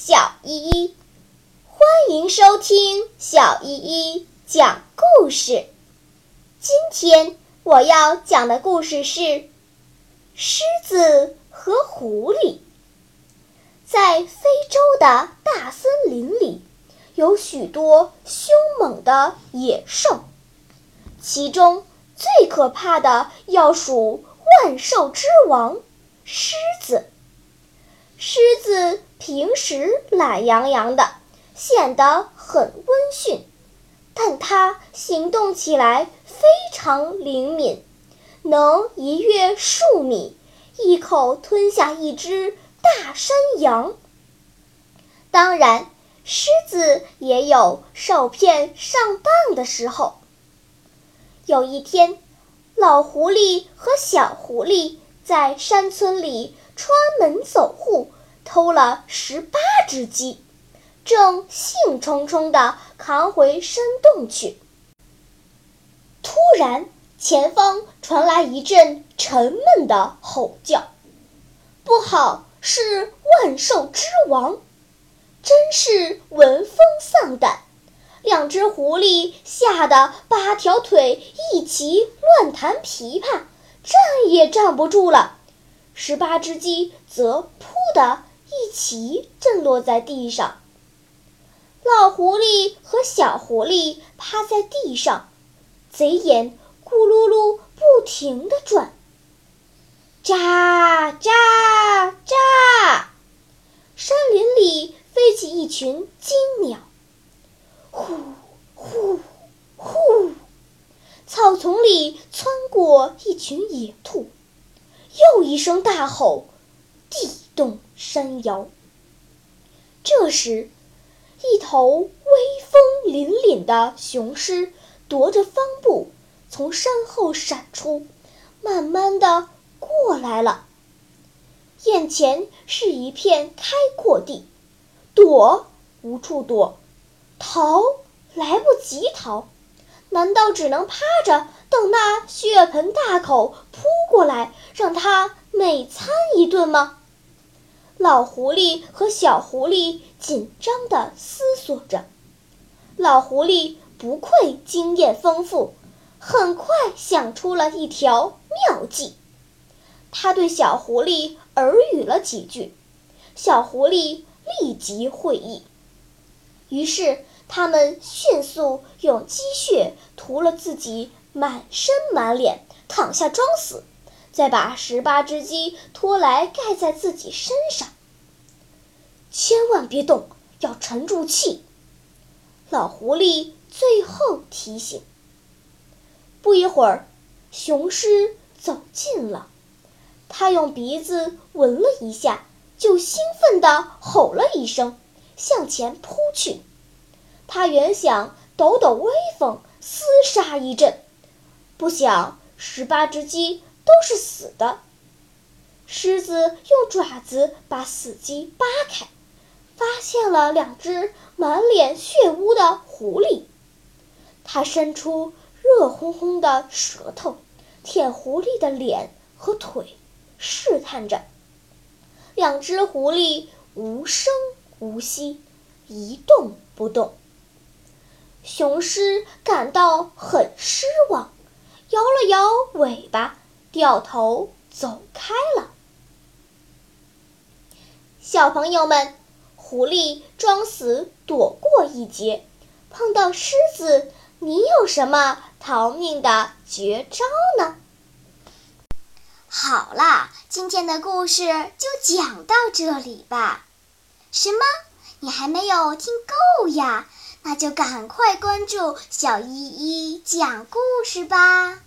小依依。欢迎收听小依依讲故事。今天我要讲的故事是狮子和狐狸。在非洲的大森林里有许多凶猛的野兽其中最可怕的要数万兽之王狮子。狮子平时懒洋洋的，显得很温驯。但它行动起来非常灵敏，能一跃数米，一口吞下一只大山羊。当然，狮子也有受骗上当的时候。有一天，老狐狸和小狐狸在山村里穿门走户，偷了十八只鸡。正兴冲冲地扛回山洞去，突然前方传来一阵沉闷的吼叫，不好，是万兽之王！真是闻风丧胆，两只狐狸吓得八条腿一齐乱弹琵琶，站也站不住了。十八只鸡则“噗”的一齐震落在地上。老狐狸和小狐狸趴在地上，贼眼咕噜噜不停地转。喳喳喳！山林里飞起一群金鸟。呼呼呼！草丛里窜过一群野兔。又一声大吼，地动山摇。这时。一头威风凛凛的雄狮踱着方步从山后闪出，慢慢的过来了。眼前是一片开阔地，躲无处躲，逃来不及逃，难道只能趴着等那血盆大口扑过来，让他美餐一顿吗？老狐狸和小狐狸紧张地思索着。老狐狸不愧经验丰富，很快想出了一条妙计。他对小狐狸耳语了几句，小狐狸立即会意。于是，他们迅速用鸡血涂了自己满身满脸，躺下装死。再把十八只鸡拖来盖在自己身上，千万别动，要沉住气。老狐狸最后提醒。不一会儿，雄狮走近了，他用鼻子闻了一下，就兴奋地吼了一声，向前扑去。他原想抖抖威风，厮杀一阵，不想十八只鸡。都是死的。狮子用爪子把死鸡扒开，发现了两只满脸血污的狐狸。它伸出热烘烘的舌头，舔狐狸的脸和腿，试探着。两只狐狸无声无息，一动不动。雄狮感到很失望，摇了摇尾巴。掉头走开了。小朋友们，狐狸装死躲过一劫，碰到狮子，你有什么逃命的绝招呢？好啦，今天的故事就讲到这里吧。什么？你还没有听够呀？那就赶快关注小依依讲故事吧。